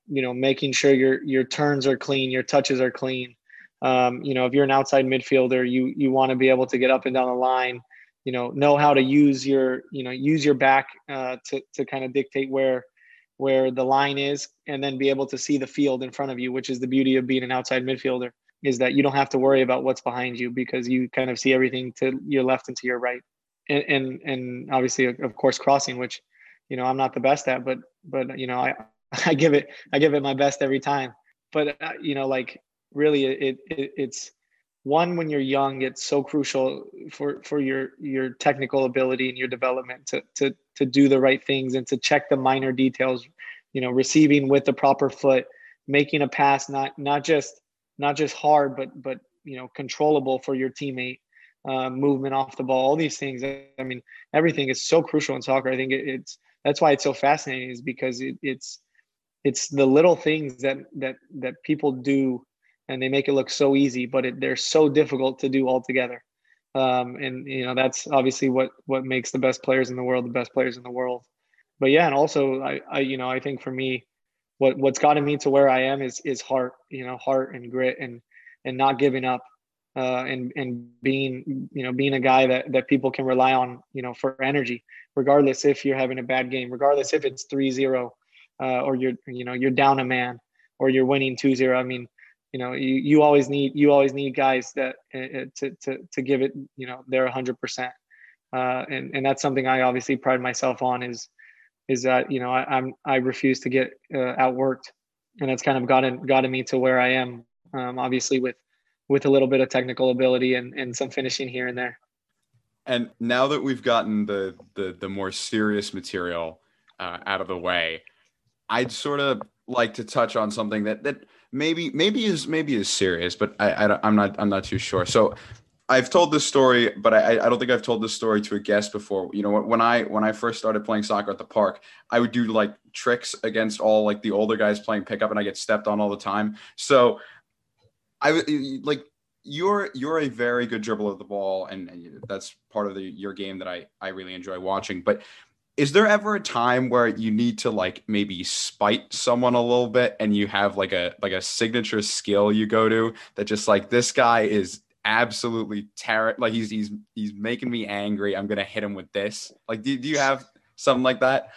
you know making sure your your turns are clean your touches are clean um, you know if you're an outside midfielder you you want to be able to get up and down the line you know know how to use your you know use your back uh, to to kind of dictate where where the line is and then be able to see the field in front of you which is the beauty of being an outside midfielder is that you don't have to worry about what's behind you because you kind of see everything to your left and to your right. And and, and obviously of course crossing which you know i'm not the best at but but you know i i give it i give it my best every time. But uh, you know, like really, it, it it's one when you're young, it's so crucial for for your your technical ability and your development to to to do the right things and to check the minor details. You know, receiving with the proper foot, making a pass not not just not just hard, but but you know controllable for your teammate. Uh, movement off the ball, all these things. I mean, everything is so crucial in soccer. I think it, it's that's why it's so fascinating, is because it, it's it's the little things that that that people do and they make it look so easy but it, they're so difficult to do altogether. Um, and you know that's obviously what what makes the best players in the world the best players in the world. But yeah and also i, I you know i think for me what what's gotten me to where i am is is heart you know heart and grit and and not giving up uh, and and being you know being a guy that that people can rely on you know for energy regardless if you're having a bad game regardless if it's 3-0 uh, or you're you know you're down a man or you're winning 2-0 i mean you know you, you always need you always need guys that uh, to, to to give it you know they're 100% uh, and and that's something i obviously pride myself on is is that you know I, i'm i refuse to get uh, outworked. And that's kind of gotten gotten me to where i am um, obviously with with a little bit of technical ability and, and some finishing here and there. And now that we've gotten the the, the more serious material uh, out of the way I'd sort of like to touch on something that that maybe maybe is maybe is serious, but I, I am not I'm not too sure. So I've told this story, but I, I don't think I've told this story to a guest before. You know, when I when I first started playing soccer at the park, I would do like tricks against all like the older guys playing pickup, and I get stepped on all the time. So I like you're you're a very good dribbler of the ball, and, and that's part of the your game that I I really enjoy watching. But is there ever a time where you need to like maybe spite someone a little bit and you have like a like a signature skill you go to that just like this guy is absolutely terror like he's he's he's making me angry. I'm gonna hit him with this. Like do, do you have something like that?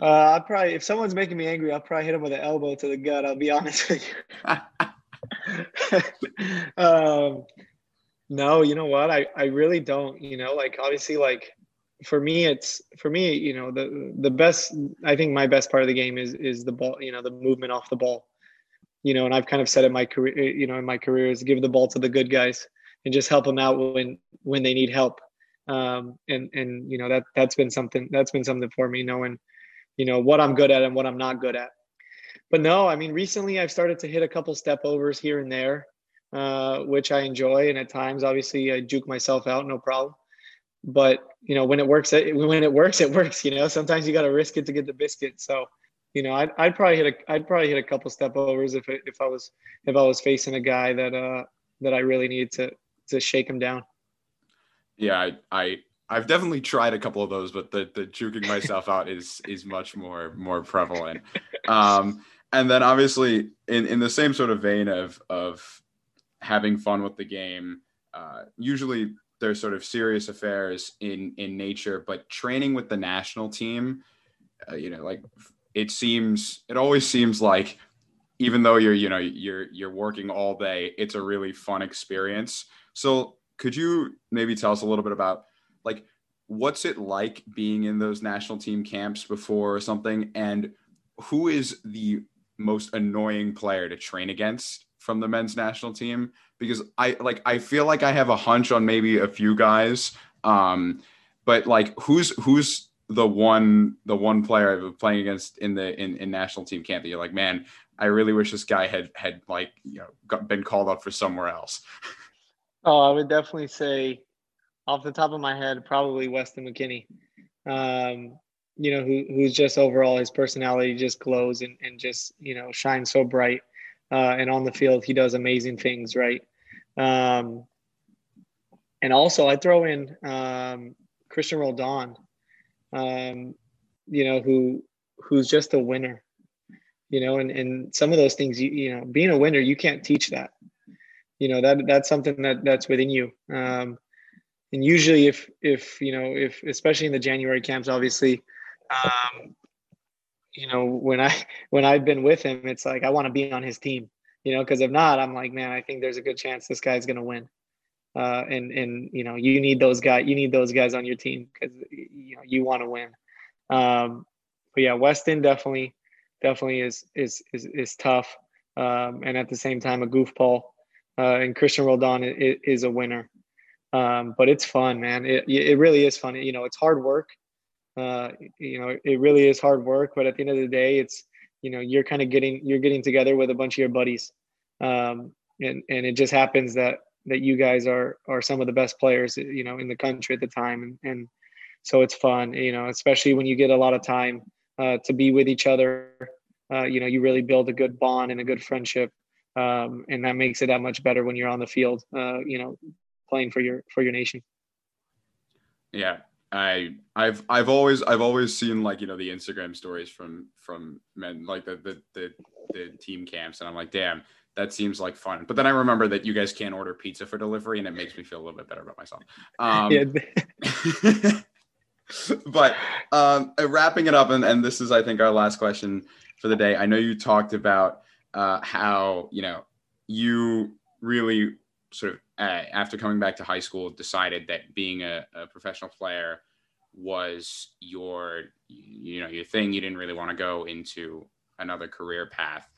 Uh i'll probably if someone's making me angry i'll probably hit him with an elbow to the gut i'll be honest with you. Um no you know what? I i really don't you know like obviously like for me it's for me you know the the best i think my best part of the game is is the ball you know the movement off the ball. You know and i've kind of said in my career you know in my career is give the ball to the good guys and just help them out when when they need help. Um and and you know that that's been something that's been something for me knowing you know what i'm good at and what i'm not good at. But no i mean recently i've started to hit a couple step overs here and there uh which i enjoy. And at times obviously i juke myself out no problem but you know when it works when it works it works you know sometimes you got to risk it to get the biscuit. So you know I'd, I'd probably hit a i'd probably hit a couple step overs if it, if i was if i was facing a guy that uh that i really needed to to shake him down. Yeah i i i've definitely tried a couple of those but the the juking myself out is is much more more prevalent. Um and then obviously in in the same sort of vein of of having fun with the game uh usually they're sort of serious affairs in in nature but training with the national team uh, you know like it seems it always seems like even though you're you know you're you're working all day it's a really fun experience. So could you maybe tell us a little bit about like what's it like being in those national team camps before or something? And who is the most annoying player to train against from the men's national team because I like I feel like I have a hunch on maybe a few guys. Um, but like who's who's the one the one player I've been playing against in the in, in national team camp that you're like, man, I really wish this guy had had like you know got, been called up for somewhere else. Oh, I would definitely say, off the top of my head, probably Weston McKennie. Um, you know, who who's just overall his personality just glows and, and just you know shines so bright uh, and on the field he does amazing things, right? Um, and also I throw in um, Cristian Roldan, um, you know, who who's just a winner, you know, and, and some of those things, you, you know, being a winner, you can't teach that, you know, that that's something that that's within you. Um, and usually if, if, you know, if, especially in the January camps, obviously, um, you know, when I when I've been with him, it's like I want to be on his team, you know, because if not, I'm like, man, I think there's a good chance this guy's gonna win. Uh, and and you know, you need those guys, you need those guys on your team because you know you want to win. Um, but yeah, Weston definitely definitely is is is is tough. um, and at the same time a goofball. Uh, and Cristian Roldan is, is a winner. Um, but it's fun, man. It it really is fun. You know, it's hard work. Uh, you know, it really is hard work. But at the end of the day, it's you know you're kind of getting you're getting together with a bunch of your buddies, um, and and it just happens that that you guys are are some of the best players you know in the country at the time, and and so it's fun. You know, especially when you get a lot of time uh, to be with each other. Uh, you know, you really build a good bond and a good friendship, um, and that makes it that much better when you're on the field. Uh, you know, playing for your for your nation. Yeah, I I've I've always I've always seen like you know the Instagram stories from from men like the the the, the team camps, and I'm like, damn, that seems like fun. But then I remember that you guys can't order pizza for delivery, and it makes me feel a little bit better about myself. Um, yeah. but um, uh, wrapping it up, and, and this is I think our last question for the day. I know you talked about uh, how you know you really sort of uh, after coming back to high school decided that being a, a, professional player was your you know your thing. You didn't really want to go into another career path.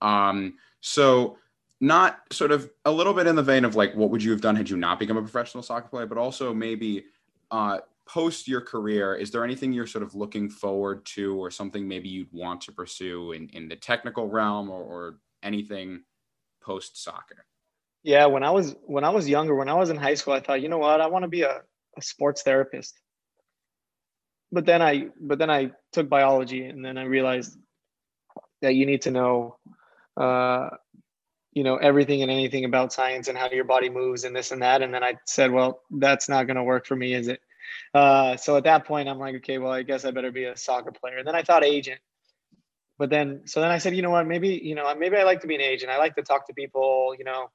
Um, so not sort of a little bit in the vein of like what would you have done had you not become a professional soccer player but also maybe uh, post your career is there anything you're sort of looking forward to or something maybe you'd want to pursue in, in the technical realm or, or anything post soccer yeah, when I was when I was younger, when I was in high school, I thought, you know what, I want to be a, a sports therapist. But then I but then I took biology and then I realized that you need to know uh, you know everything and anything about science and how your body moves and this and that. And then i said well that's not going to work for me is it? Uh, so at that point i'm like okay well i guess i better be a soccer player. And then i thought agent. But then so then i said you know what? Maybe you know maybe i like to be an agent. I like to talk to people you know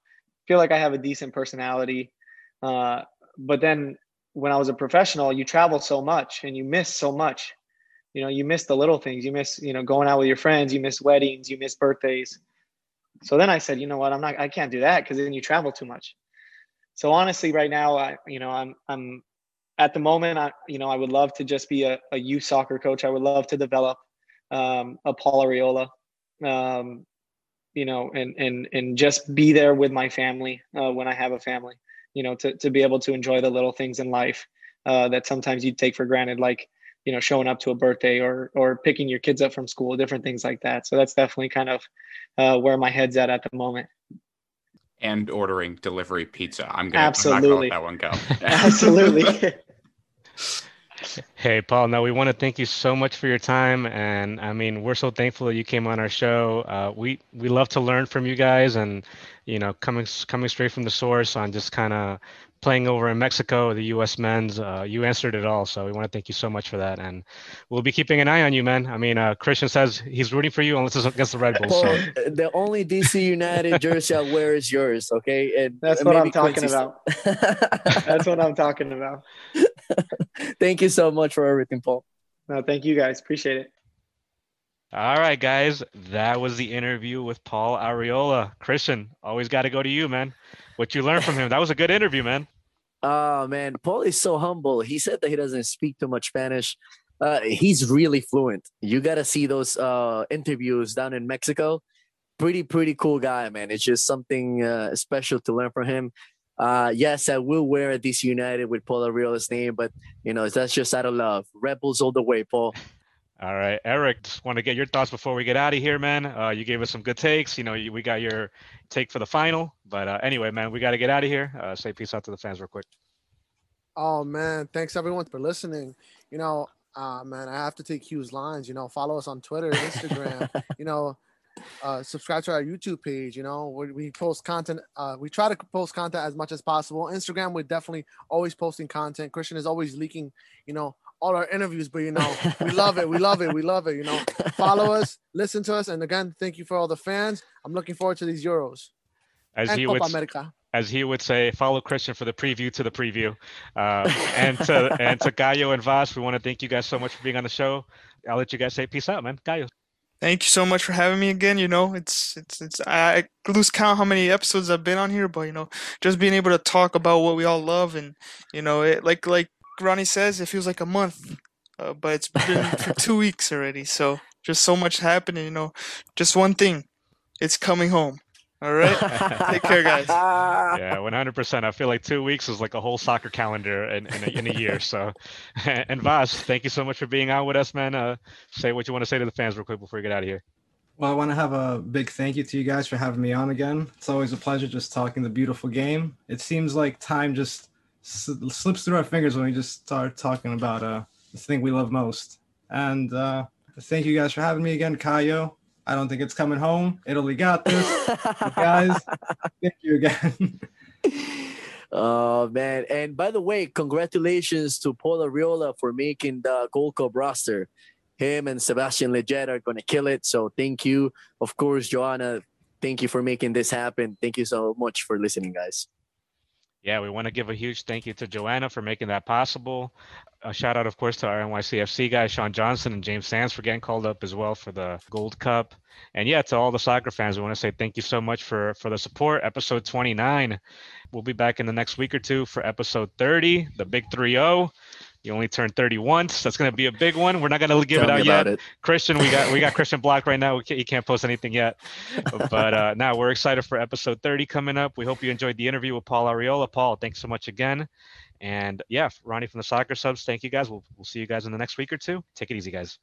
feel like I have a decent personality. Uh, but then when I was a professional, you travel so much and you miss so much. You know, you miss the little things. You miss, you know, going out with your friends. You miss weddings. You miss birthdays. So then I said, you know what? I'm not. I can't do that because then you travel too much. So honestly, right now, I, you know, I'm, I'm at the moment, I, you know, I would love to just be a, a youth soccer coach. I would love to develop um, a Paul Arriola. Um, you know, and and and just be there with my family uh, when I have a family. You know, to to be able to enjoy the little things in life uh, that sometimes you take for granted, like you know, showing up to a birthday or or picking your kids up from school, different things like that. So that's definitely kind of uh, where my head's at at the moment. And ordering delivery pizza. I'm gonna absolutely I'm let that one go. absolutely. Hey, Paul. Now we want to thank you so much for your time, and I mean, we're so thankful that you came on our show. Uh, we we love to learn from you guys, and you know, coming coming straight from the source on just kind of playing over in Mexico, the U.S. men's. Uh, you answered it all, so we want to thank you so much for that, and we'll be keeping an eye on you, man. I mean, uh, Christian says he's rooting for you unless it's against the Red Bulls. So. the only DC United jersey I wear is yours, okay? And that's what I'm talking about. that's what I'm talking about. thank you so much for everything, Paul. No, thank you guys. Appreciate it. All right, guys. That was the interview with Paul Arriola. Christian, always got to go to you, man. What you learned from him. That was a good interview, man. Oh, man. Paul is so humble. He said that he doesn't speak too much Spanish. Uh, he's really fluent. You got to see those uh, interviews down in Mexico. Pretty, pretty cool guy, man. It's just something uh, special to learn from him. Uh, yes, I will wear DC United with Paul Arriola's name, but you know that's just out of love. Rebels all the way, Paul. All right, Eric, just want to get your thoughts before we get out of here, man. Uh, you gave us some good takes. You know, we got your take for the final, but uh, anyway, man, we got to get out of here. Uh, say peace out to the fans real quick. Oh man, thanks everyone for listening. You know, uh, man, I have to take Hugh's lines. You know, follow us on Twitter, Instagram. you know, uh, subscribe to our YouTube page. You know, we, we post content. Uh, we try to post content as much as possible. Instagram, we're definitely always posting content. Christian is always leaking, you know, all our interviews, but you know, we love it. We love it. We love it. You know, follow us, listen to us, and again, thank you for all the fans. I'm looking forward to these Euros. As and he Copa would, America. As he would say, follow Christian for the preview to the preview. Uh, and to and to Gallo and Vaz, we want to thank you guys so much for being on the show. I'll let you guys say peace out, man. Gallo. Thank you so much for having me again. You know, it's it's it's I lose count how many episodes I've been on here, but you know, just being able to talk about what we all love and you know, it like like Ronnie says, it feels like a month, uh, but it's been for two weeks already. So just so much happening. You know, just one thing: it's coming home. All right. Take care, guys. yeah, 100%. I feel like two weeks is like a whole soccer calendar in, in, a, in a year. So, and Vaz, thank you so much for being on with us, man. Uh, say what you want to say to the fans real quick before we get out of here. Well, I want to have a big thank you to you guys for having me on again. It's always a pleasure just talking the beautiful game. It seems like time just slips through our fingers when we just start talking about uh, the thing we love most. And uh, thank you guys for having me again, Kayo. I don't think it's coming home. Italy got this. guys, thank you again. Oh man! And by the way, congratulations to Paul Arriola for making the Gold Cup roster. Him and Sebastian Lletget are gonna kill it. So thank you. Of course, Joanna, thank you for making this happen. Thank you so much for listening, guys. Yeah, we want to give a huge thank you to Joanna for making that possible. A shout out, of course, to our NYCFC guys, Sean Johnson and James Sands, for getting called up as well for the Gold Cup. And yeah, to all the soccer fans, we want to say thank you so much for for the support. Episode 29. We'll be back in the next week or two for episode 30, the big 3 0. You only turned 30 once. That's going to be a big one. We're not going to give Tell it out yet. It. Christian, we got we got Christian Block right now. Can't, he can't post anything yet. But uh, now we're excited for episode 30 coming up. We hope you enjoyed the interview with Paul Arriola. Paul, thanks so much again. And yeah, Ronnie from the Soccer Subs, thank you guys. We'll, we'll see you guys in the next week or two. Take it easy, guys.